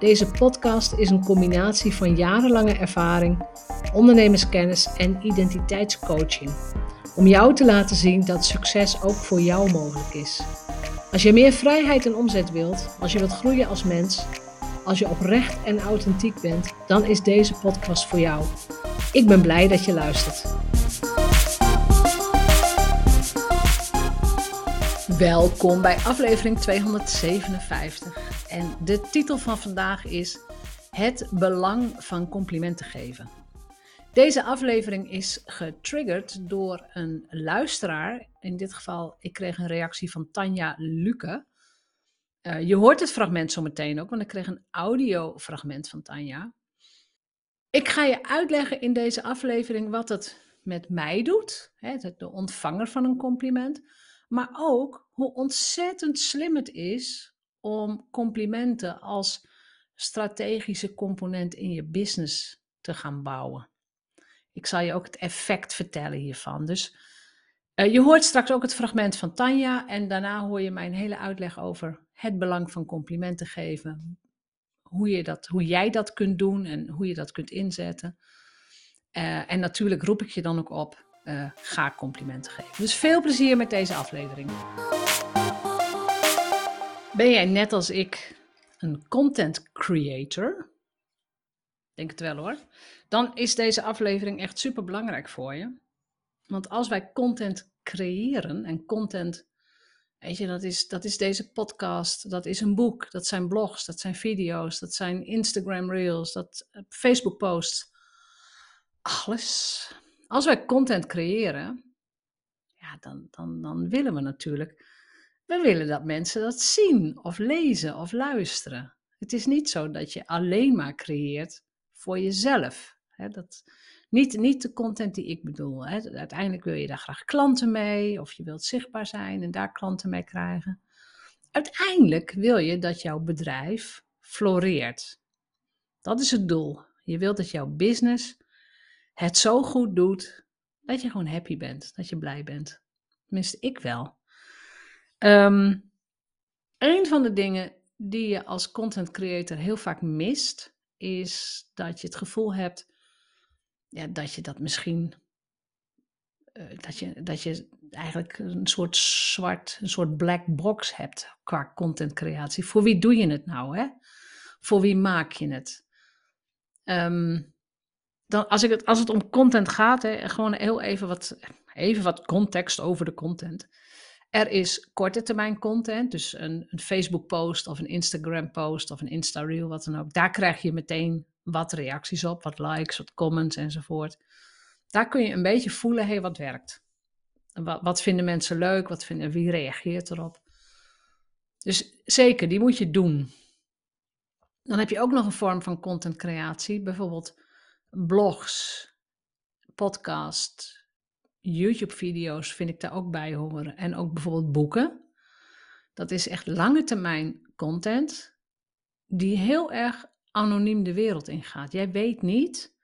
Deze podcast is een combinatie van jarenlange ervaring, ondernemerskennis en identiteitscoaching. Om jou te laten zien dat succes ook voor jou mogelijk is. Als je meer vrijheid en omzet wilt, als je wilt groeien als mens, als je oprecht en authentiek bent, dan is deze podcast voor jou. Ik ben blij dat je luistert. Welkom bij aflevering 257. En de titel van vandaag is Het belang van complimenten geven. Deze aflevering is getriggerd door een luisteraar. In dit geval, ik kreeg een reactie van Tanja Luke. Uh, je hoort het fragment zo meteen ook, want ik kreeg een audiofragment van Tanja. Ik ga je uitleggen in deze aflevering wat het met mij doet, hè, de ontvanger van een compliment maar ook hoe ontzettend slim het is om complimenten als strategische component in je business te gaan bouwen. Ik zal je ook het effect vertellen hiervan. Dus uh, je hoort straks ook het fragment van Tanja en daarna hoor je mijn hele uitleg over het belang van complimenten geven. Hoe, je dat, hoe jij dat kunt doen en hoe je dat kunt inzetten. Uh, en natuurlijk roep ik je dan ook op uh, ga complimenten geven. Dus veel plezier met deze aflevering. Ben jij net als ik een content creator? Denk het wel hoor. Dan is deze aflevering echt super belangrijk voor je. Want als wij content creëren en content, weet je, dat is, dat is deze podcast, dat is een boek, dat zijn blogs, dat zijn video's, dat zijn Instagram reels, dat eh, Facebook posts. Alles als wij content creëren, ja, dan, dan, dan willen we natuurlijk, we willen dat mensen dat zien of lezen of luisteren. Het is niet zo dat je alleen maar creëert voor jezelf. Dat, niet, niet de content die ik bedoel. Uiteindelijk wil je daar graag klanten mee, of je wilt zichtbaar zijn en daar klanten mee krijgen. Uiteindelijk wil je dat jouw bedrijf floreert. Dat is het doel. Je wilt dat jouw business het zo goed doet dat je gewoon happy bent, dat je blij bent. Tenminste, ik wel. Um, een van de dingen die je als content creator heel vaak mist, is dat je het gevoel hebt ja, dat je dat misschien. Uh, dat, je, dat je eigenlijk een soort zwart, een soort black box hebt qua content creatie. Voor wie doe je het nou? Hè? Voor wie maak je het? Um, dan, als, ik het, als het om content gaat, hè, gewoon heel even wat, even wat context over de content. Er is korte termijn content, dus een, een Facebook post of een Instagram post of een Insta reel, wat dan ook. Daar krijg je meteen wat reacties op, wat likes, wat comments enzovoort. Daar kun je een beetje voelen, hé, wat werkt. Wat, wat vinden mensen leuk, wat vinden, wie reageert erop. Dus zeker, die moet je doen. Dan heb je ook nog een vorm van content creatie, bijvoorbeeld blogs, podcast, YouTube-video's vind ik daar ook bij horen. En ook bijvoorbeeld boeken. Dat is echt lange termijn content die heel erg anoniem de wereld ingaat. Jij weet niet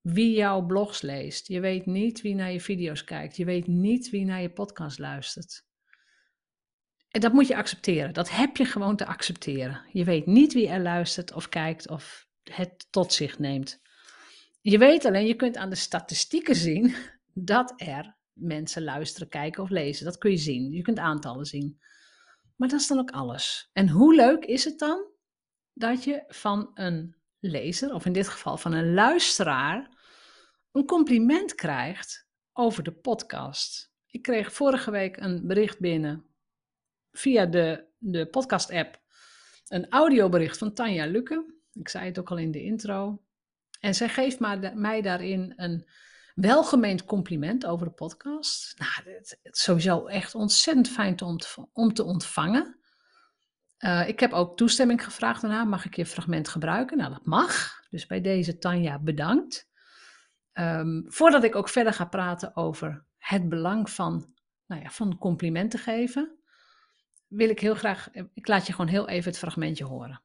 wie jouw blogs leest. Je weet niet wie naar je video's kijkt. Je weet niet wie naar je podcast luistert. En dat moet je accepteren. Dat heb je gewoon te accepteren. Je weet niet wie er luistert of kijkt of het tot zich neemt. Je weet alleen, je kunt aan de statistieken zien dat er mensen luisteren, kijken of lezen. Dat kun je zien. Je kunt aantallen zien. Maar dat is dan ook alles. En hoe leuk is het dan dat je van een lezer, of in dit geval van een luisteraar, een compliment krijgt over de podcast. Ik kreeg vorige week een bericht binnen via de, de podcast-app. Een audiobericht van Tanja Lukke. Ik zei het ook al in de intro. En zij geeft mij daarin een welgemeend compliment over de podcast. Nou, het, is sowieso echt ontzettend fijn om te, om te ontvangen. Uh, ik heb ook toestemming gevraagd daarna. Mag ik je fragment gebruiken? Nou, dat mag. Dus bij deze Tanja bedankt. Um, voordat ik ook verder ga praten over het belang van, nou ja, van complimenten geven, wil ik heel graag, ik laat je gewoon heel even het fragmentje horen.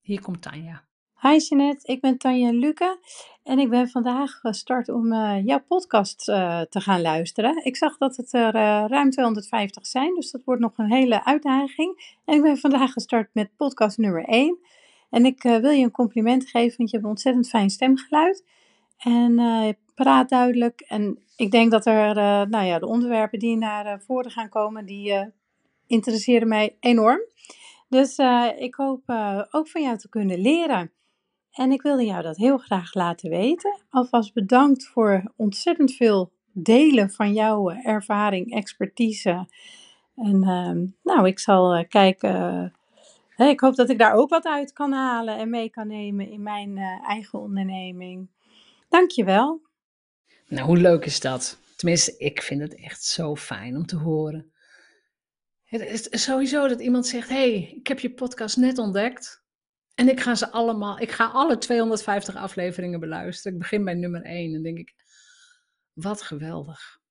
Hier komt Tanja. Hi Jeanette, ik ben Tanja Luca en ik ben vandaag gestart om uh, jouw podcast uh, te gaan luisteren. Ik zag dat het er uh, ruim 250 zijn, dus dat wordt nog een hele uitdaging. En ik ben vandaag gestart met podcast nummer 1. En ik wil je een compliment geven, want je hebt een ontzettend fijn stemgeluid. En je praat duidelijk. En ik denk dat er, nou ja, de onderwerpen die naar voren gaan komen, die interesseren mij enorm. Dus ik hoop ook van jou te kunnen leren. En ik wilde jou dat heel graag laten weten. Alvast bedankt voor ontzettend veel delen van jouw eh, ervaring, expertise. En ehm, nou, ik zal uh, kijken. Uh, ik hoop dat ik daar ook wat uit kan halen en mee kan nemen in mijn eigen onderneming. Dankjewel. Nou, hoe leuk is dat? Tenminste, ik vind het echt zo fijn om te horen. Het is sowieso dat iemand zegt: hey, ik heb je podcast net ontdekt. En ik ga ze allemaal, ik ga alle 250 afleveringen beluisteren. Ik begin bij nummer 1 en denk ik, wat geweldig.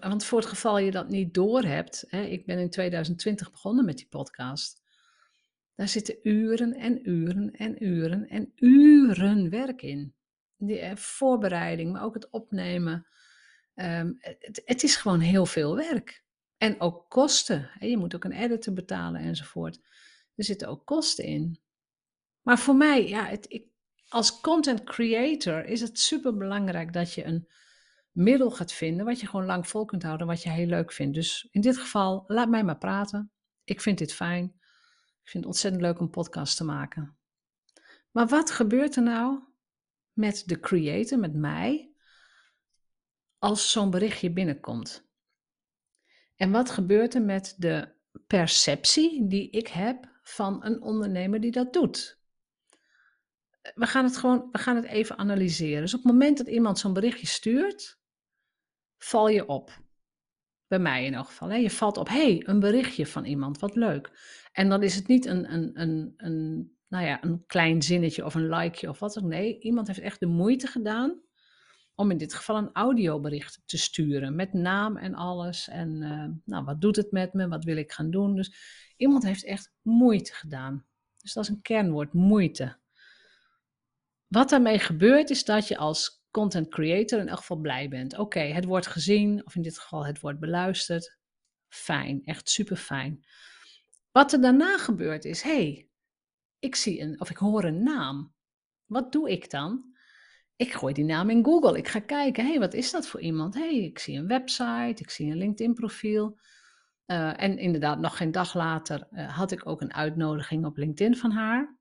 Want voor het geval je dat niet doorhebt, hè, ik ben in 2020 begonnen met die podcast. Daar zitten uren en uren en uren en uren werk in. Die eh, voorbereiding, maar ook het opnemen. Um, het, het, is gewoon heel veel werk. En ook kosten. Je moet ook een editor betalen enzovoort. Er zitten ook kosten in. Maar voor mij, ja, het, ik, als content creator is het super belangrijk dat je een middel gaat vinden wat je gewoon lang vol kunt houden, wat je heel leuk vindt. Dus in dit geval, laat mij maar praten. Ik vind dit fijn. Ik vind het ontzettend leuk om podcast te maken. Maar wat gebeurt er nou met de creator, met mij, als zo'n berichtje binnenkomt? En wat gebeurt er met de perceptie die ik heb van een ondernemer die dat doet? We gaan het gewoon, we gaan het even analyseren. Dus op het moment dat iemand zo'n berichtje stuurt, val je op. Bij mij in elk geval. Hè? Je valt op, hey, een berichtje van iemand, wat leuk. En dan is het niet een, een, een, een, nou ja, een klein zinnetje of een likeje of wat ook. Nee, iemand heeft echt de moeite gedaan om in dit geval een audiobericht te sturen. Met naam en alles. En uh, nou, wat doet het met me? Wat wil ik gaan doen? Dus iemand heeft echt moeite gedaan. Dus dat is een kernwoord, moeite. Wat daarmee gebeurt is dat je als content creator in elk geval blij bent. Oké, het wordt gezien, of in dit geval het wordt beluisterd. Fijn, echt super fijn. Wat er daarna gebeurt is, hey, ik zie een, of ik hoor een naam. Wat doe ik dan? Ik gooi die naam in Google. Ik ga kijken, hey, wat is dat voor iemand? hey, ik zie een website, ik zie een LinkedIn profiel. Uh, en inderdaad, nog geen dag later uh, had ik ook een uitnodiging op LinkedIn van haar.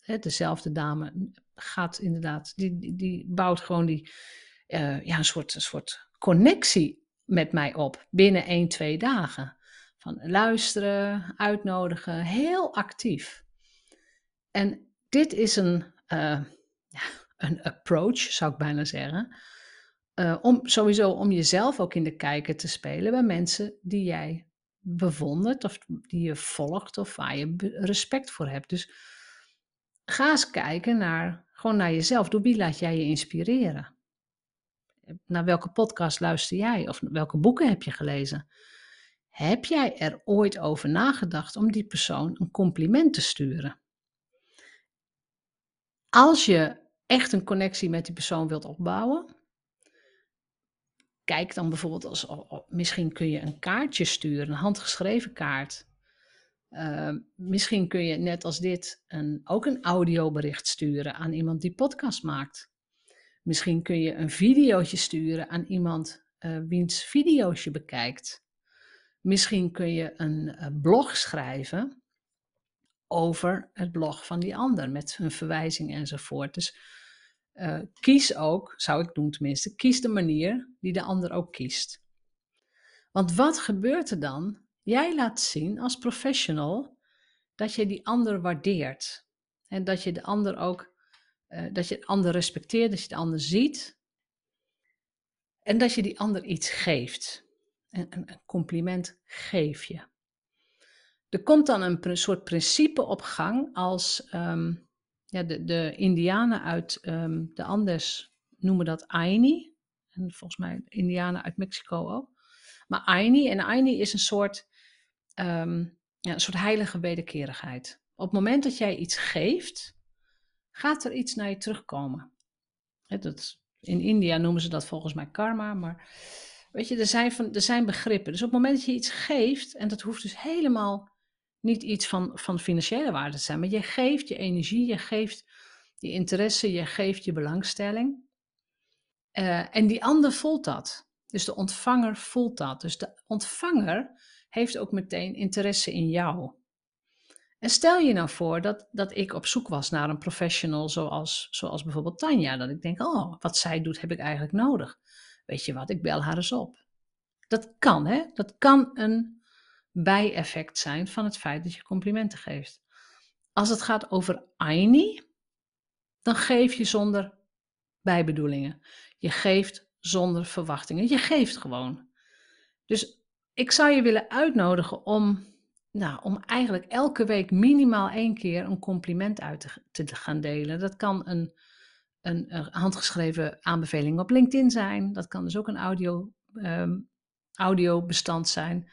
Hè, dezelfde dame gaat inderdaad, die, die, bouwt gewoon die, uh, ja, een, soort, een soort connectie met mij op binnen 1, 2 dagen. Van luisteren, uitnodigen, heel actief. En dit is een, uh, ja, een approach, zou ik bijna zeggen. Uh, om sowieso om jezelf ook in de kijker te spelen bij mensen die jij bewondert of die je volgt of waar je respect voor hebt. Dus ga eens kijken naar, gewoon naar jezelf. Door wie laat jij je inspireren? Naar welke podcast luister jij? Of welke boeken heb je gelezen? Heb jij er ooit over nagedacht om die persoon een compliment te sturen? Als je echt een connectie met die persoon wilt opbouwen, kijk dan bijvoorbeeld als misschien kun je een kaartje sturen, een handgeschreven kaart. Ehm, misschien kun je net als dit een, ook een audiobericht sturen aan iemand die podcast maakt. Misschien kun je een videootje sturen aan iemand uh, wiens video's je bekijkt. Misschien kun je een uh, blog schrijven over het blog van die ander met een verwijzing enzovoort. Dus uh, kies ook, zou ik doen tenminste, kies de manier die de ander ook kiest. Want wat gebeurt er dan Jij laat zien als professional dat je die ander waardeert. En dat je de ander ook, uh, dat je de ander respecteert, dat je de ander ziet. En dat je die ander iets geeft. Een, een, compliment geef je. Er komt dan een soort principe op gang als ehm, ja, de, de Indianen uit um, de Andes noemen dat Aini. En volgens mij Indianen uit Mexico ook. Maar Aini, en Aini is een soort, um, ja, een soort heilige wederkerigheid. Op het moment dat jij iets geeft, gaat er iets naar je terugkomen. dat, in India noemen ze dat volgens mij karma, maar weet je, er zijn, van, er zijn begrippen. Dus op het moment dat je iets geeft, en dat hoeft dus helemaal niet iets van, van financiële waarde te zijn, maar je geeft je energie, je geeft je interesse, je geeft je belangstelling. Uh, en die ander voelt dat. Dus de ontvanger voelt dat. Dus de ontvanger heeft ook meteen interesse in jou. En stel je nou voor dat, dat ik op zoek was naar een professional zoals, zoals bijvoorbeeld Tanja. Dat ik denk, oh, wat zij doet heb ik eigenlijk nodig. Weet je wat, ik bel haar eens op. Dat kan, hè? Dat kan een bijeffect zijn van het feit dat je complimenten geeft. Als het gaat over Aini, dan geef je zonder bijbedoelingen. Je geeft zonder verwachtingen. Je geeft gewoon. Dus ik zou je willen uitnodigen om, nou, om eigenlijk elke week minimaal één keer een compliment uit te, gaan delen. Dat kan een, een, een, handgeschreven aanbeveling op LinkedIn zijn. Dat kan dus ook een audio, um, audiobestand zijn.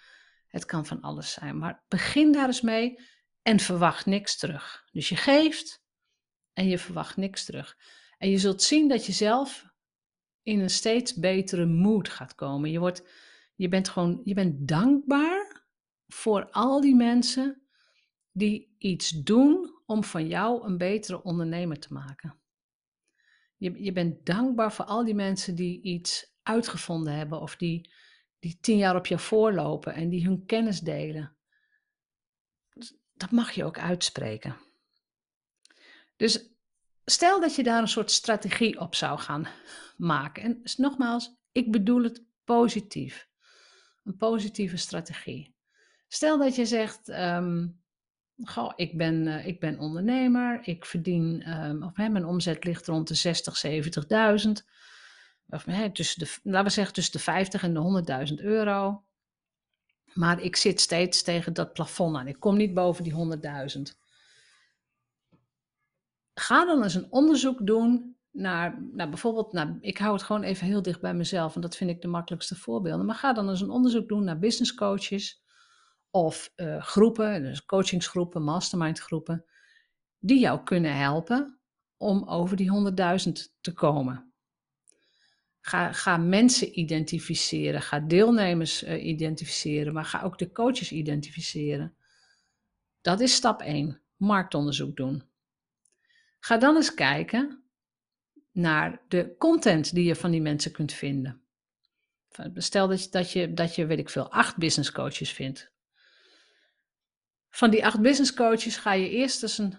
Het kan van alles zijn. Maar begin daar eens mee en verwacht niks terug. Dus je geeft en je verwacht niks terug. En je zult zien dat je zelf in een steeds betere mood gaat komen. Je, wordt, je bent gewoon je bent dankbaar voor al die mensen die iets doen om van jou een betere ondernemer te maken. Je, je bent dankbaar voor al die mensen die iets uitgevonden hebben of die, die tien jaar op jou voorlopen en die hun kennis delen. Dat mag je ook uitspreken. Dus stel dat je daar een soort strategie op zou gaan maken. En nogmaals, ik bedoel het positief. Een positieve strategie. Stel dat je zegt, um, ik ben, uh, ik ben ondernemer, ik verdien, um, of hè, mijn omzet ligt rond de 60, 70.000. Of hè, tussen de, laten we zeggen tussen de 50 en de 100.000 euro. Maar ik zit steeds tegen dat plafond aan. Ik kom niet boven die 100.000 ga dan eens een onderzoek doen naar, naar bijvoorbeeld, nou, ik hou het gewoon even heel dicht bij mezelf, en dat vind ik de makkelijkste voorbeelden. Maar ga dan eens een onderzoek doen naar business coaches of uh, groepen, dus coachingsgroepen, mastermindgroepen, die jou kunnen helpen om over die 100.000 te komen. Ga, ga mensen identificeren, ga deelnemers uh, identificeren, maar ga ook de coaches identificeren. Dat is stap 1, marktonderzoek doen. Ga dan eens kijken naar de content die je van die mensen kunt vinden. Stel dat je, dat je, dat je weet ik veel, acht business coaches vindt. Van die acht business coaches ga je eerst eens een,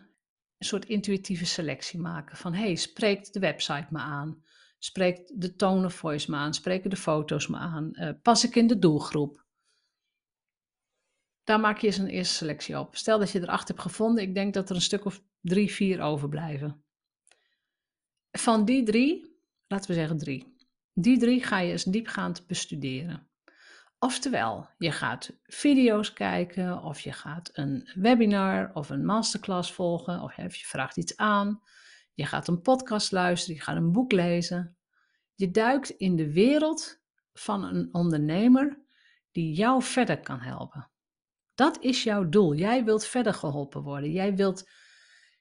een soort intuïtieve selectie maken. Van hey, spreekt de website me aan? Spreekt de tone of voice me aan? Spreken de foto's me aan? Uh, pas ik in de doelgroep? Daar maak je eens een eerste selectie op. Stel dat je er acht hebt gevonden. Ik denk dat er een stuk of drie, vier overblijven. Van die drie, laten we zeggen drie, die drie ga je eens diepgaand bestuderen. Oftewel, je gaat video's kijken, of je gaat een webinar of een masterclass volgen, of je vraagt iets aan. Je gaat een podcast luisteren, je gaat een boek lezen. Je duikt in de wereld van een ondernemer die jou verder kan helpen. Dat is jouw doel. Jij wilt verder geholpen worden. Jij wilt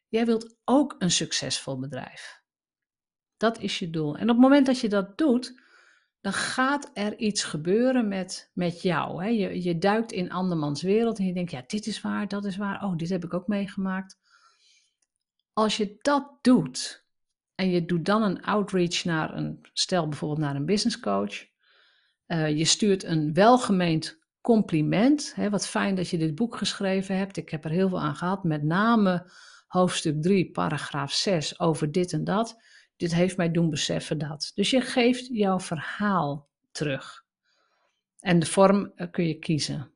Jij wilt ook een succesvol bedrijf. Dat is je doel. En op het moment dat je dat doet, dan gaat er iets gebeuren met, met jou. Hè? Je, je duikt in andermans wereld en je denkt, ja, dit is waar, dat is waar. Oh, dit heb ik ook meegemaakt. Als je dat doet en je doet dan een outreach naar een, stel bijvoorbeeld naar een business coach. Uh, je stuurt een welgemeend compliment. Hè? Wat fijn dat je dit boek geschreven hebt. Ik heb er heel veel aan gehad, met name hoofdstuk 3, paragraaf 6 over dit en dat. Dit heeft mij doen beseffen dat. Dus je geeft jouw verhaal terug. En de vorm eh, kun je kiezen.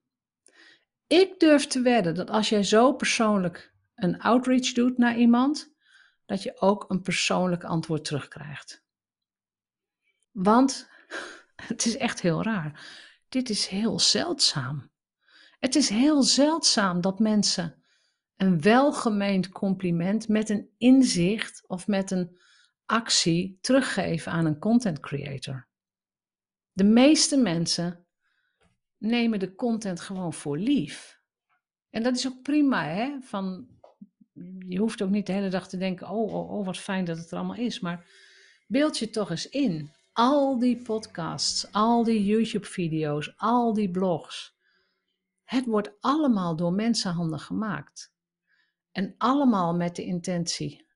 Ik durf te wedden dat als jij zo persoonlijk een outreach doet naar iemand, dat je ook een persoonlijk antwoord terugkrijgt. Want het is echt heel raar. Dit is heel zeldzaam. Het is heel zeldzaam dat mensen een welgemeend compliment met een inzicht of met een actie teruggeven aan een content creator. De meeste mensen nemen de content gewoon voor lief. En dat is ook prima, hè? Van, je hoeft ook niet de hele dag te denken: oh, oh, oh, wat fijn dat het er allemaal is. Maar beeld je toch eens in. Al die podcasts, al die YouTube-video's, al die blogs. Het wordt allemaal door mensenhanden gemaakt. En allemaal met de intentie: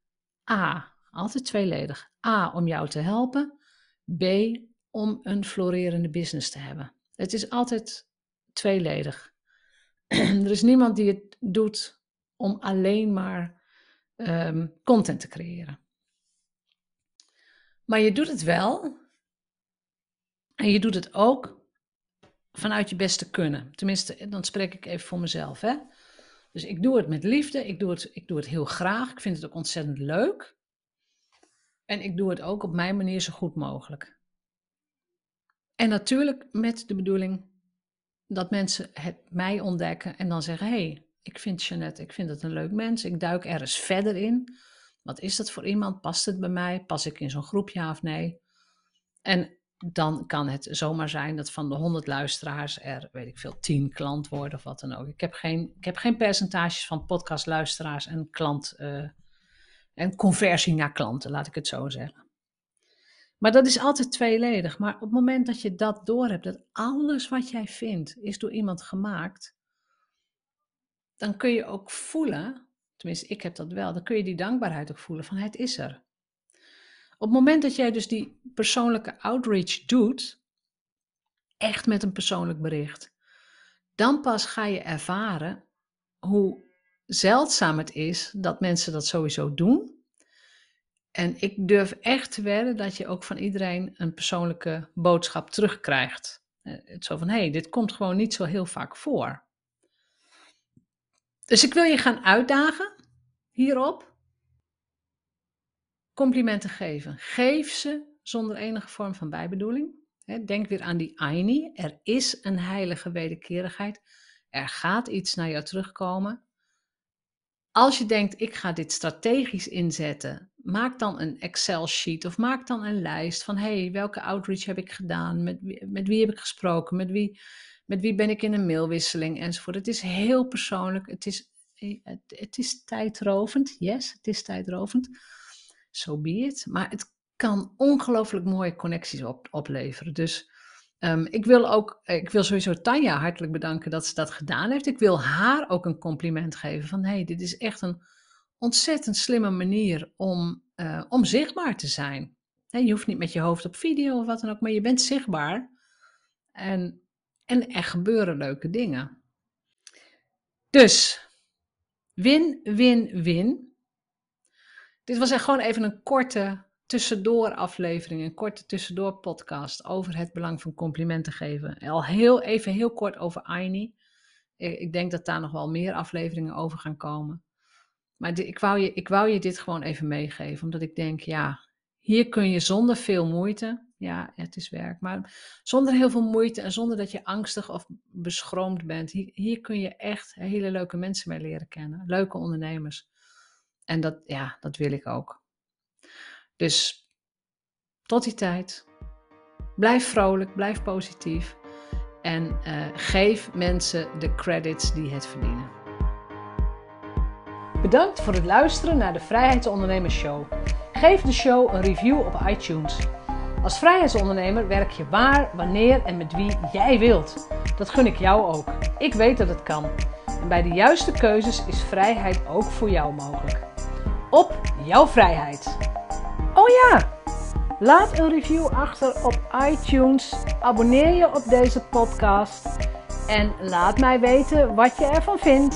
A, altijd tweeledig. A, om jou te helpen. B, om een florerende business te hebben. Het is altijd tweeledig. er is niemand die het doet om alleen maar um, content te creëren. Maar je doet het wel. En je doet het ook vanuit je beste kunnen. Tenminste, dan spreek ik even voor mezelf. Hè? Dus ik doe het met liefde. Ik doe het, ik doe het heel graag. Ik vind het ook ontzettend leuk. En ik doe het ook op mijn manier zo goed mogelijk. En natuurlijk met de bedoeling dat mensen het mij ontdekken en dan zeggen: hey, ik vind Jeannette, ik vind het een leuk mens. Ik duik er eens verder in. Wat is dat voor iemand? Past het bij mij? Pas ik in zo'n groep ja of nee? En dan kan het zomaar zijn dat van de 100 luisteraars er, weet ik veel, 10 klant worden of wat dan ook. Ik heb geen, ik heb geen percentages van podcastluisteraars en klant uh, en conversie naar klanten, laat ik het zo zeggen. Maar dat is altijd tweeledig. Maar op het moment dat je dat doorhebt, dat alles wat jij vindt is door iemand gemaakt, dan kun je ook voelen, tenminste ik heb dat wel, dan kun je die dankbaarheid ook voelen van het is er. Op het moment dat jij dus die persoonlijke outreach doet, echt met een persoonlijk bericht, dan pas ga je ervaren hoe zeldzaam het is dat mensen dat sowieso doen. En ik durf echt te wedden dat je ook van iedereen een persoonlijke boodschap terugkrijgt. Eh, het zo van, hé, hey, dit komt gewoon niet zo heel vaak voor. Dus ik wil je gaan uitdagen hierop. Complimenten geven. Geef ze zonder enige vorm van bijbedoeling. Denk weer aan die Aini. Er is een heilige wederkerigheid. Er gaat iets naar jou terugkomen. Als je denkt, ik ga dit strategisch inzetten, maak dan een Excel-sheet of maak dan een lijst van, hey, welke outreach heb ik gedaan? Met, met wie heb ik gesproken? Met wie, met wie ben ik in een mailwisseling? Enzovoort. Het is heel persoonlijk. Het is, het, het is tijdrovend. Yes, het is tijdrovend. So be it. Maar het kan ongelooflijk mooie connecties op, opleveren. Dus Um, ik wil ook, ik wil sowieso Tanja hartelijk bedanken dat ze dat gedaan heeft. Ik wil haar ook een compliment geven van, hey, dit is echt een ontzettend slimme manier om, uh, om zichtbaar te zijn. Je hoeft niet met je hoofd op video of wat dan ook, maar je bent zichtbaar. En, en er gebeuren leuke dingen. Dus, win, win, win. Dit was echt gewoon even een korte tussendoor aflevering, een korte tussendoor podcast over het belang van complimenten geven. Al heel even heel kort over Aini. Ik denk dat daar nog wel meer afleveringen over gaan komen. Maar ik, wou je, ik wou je dit gewoon even meegeven, omdat ik denk, ja, hier kun je zonder veel moeite, ja, het is werk, maar zonder heel veel moeite en zonder dat je angstig of beschroomd bent, hier, hier kun je echt hele leuke mensen mee leren kennen, leuke ondernemers. En dat, ja, dat wil ik ook. Dus tot die tijd, blijf vrolijk, blijf positief en uh, geef mensen de credits die het verdienen. Bedankt voor het luisteren naar de Vrijheidsondernemers Show. Geef de show een review op iTunes. Als vrijheidsondernemer werk je waar, wanneer en met wie jij wilt. Dat gun ik jou ook. Ik weet dat het kan. En bij de juiste keuzes is vrijheid ook voor jou mogelijk. Op jouw vrijheid. Oh ja, laat een review achter op iTunes. Abonneer je op deze podcast. En laat mij weten wat je ervan vindt.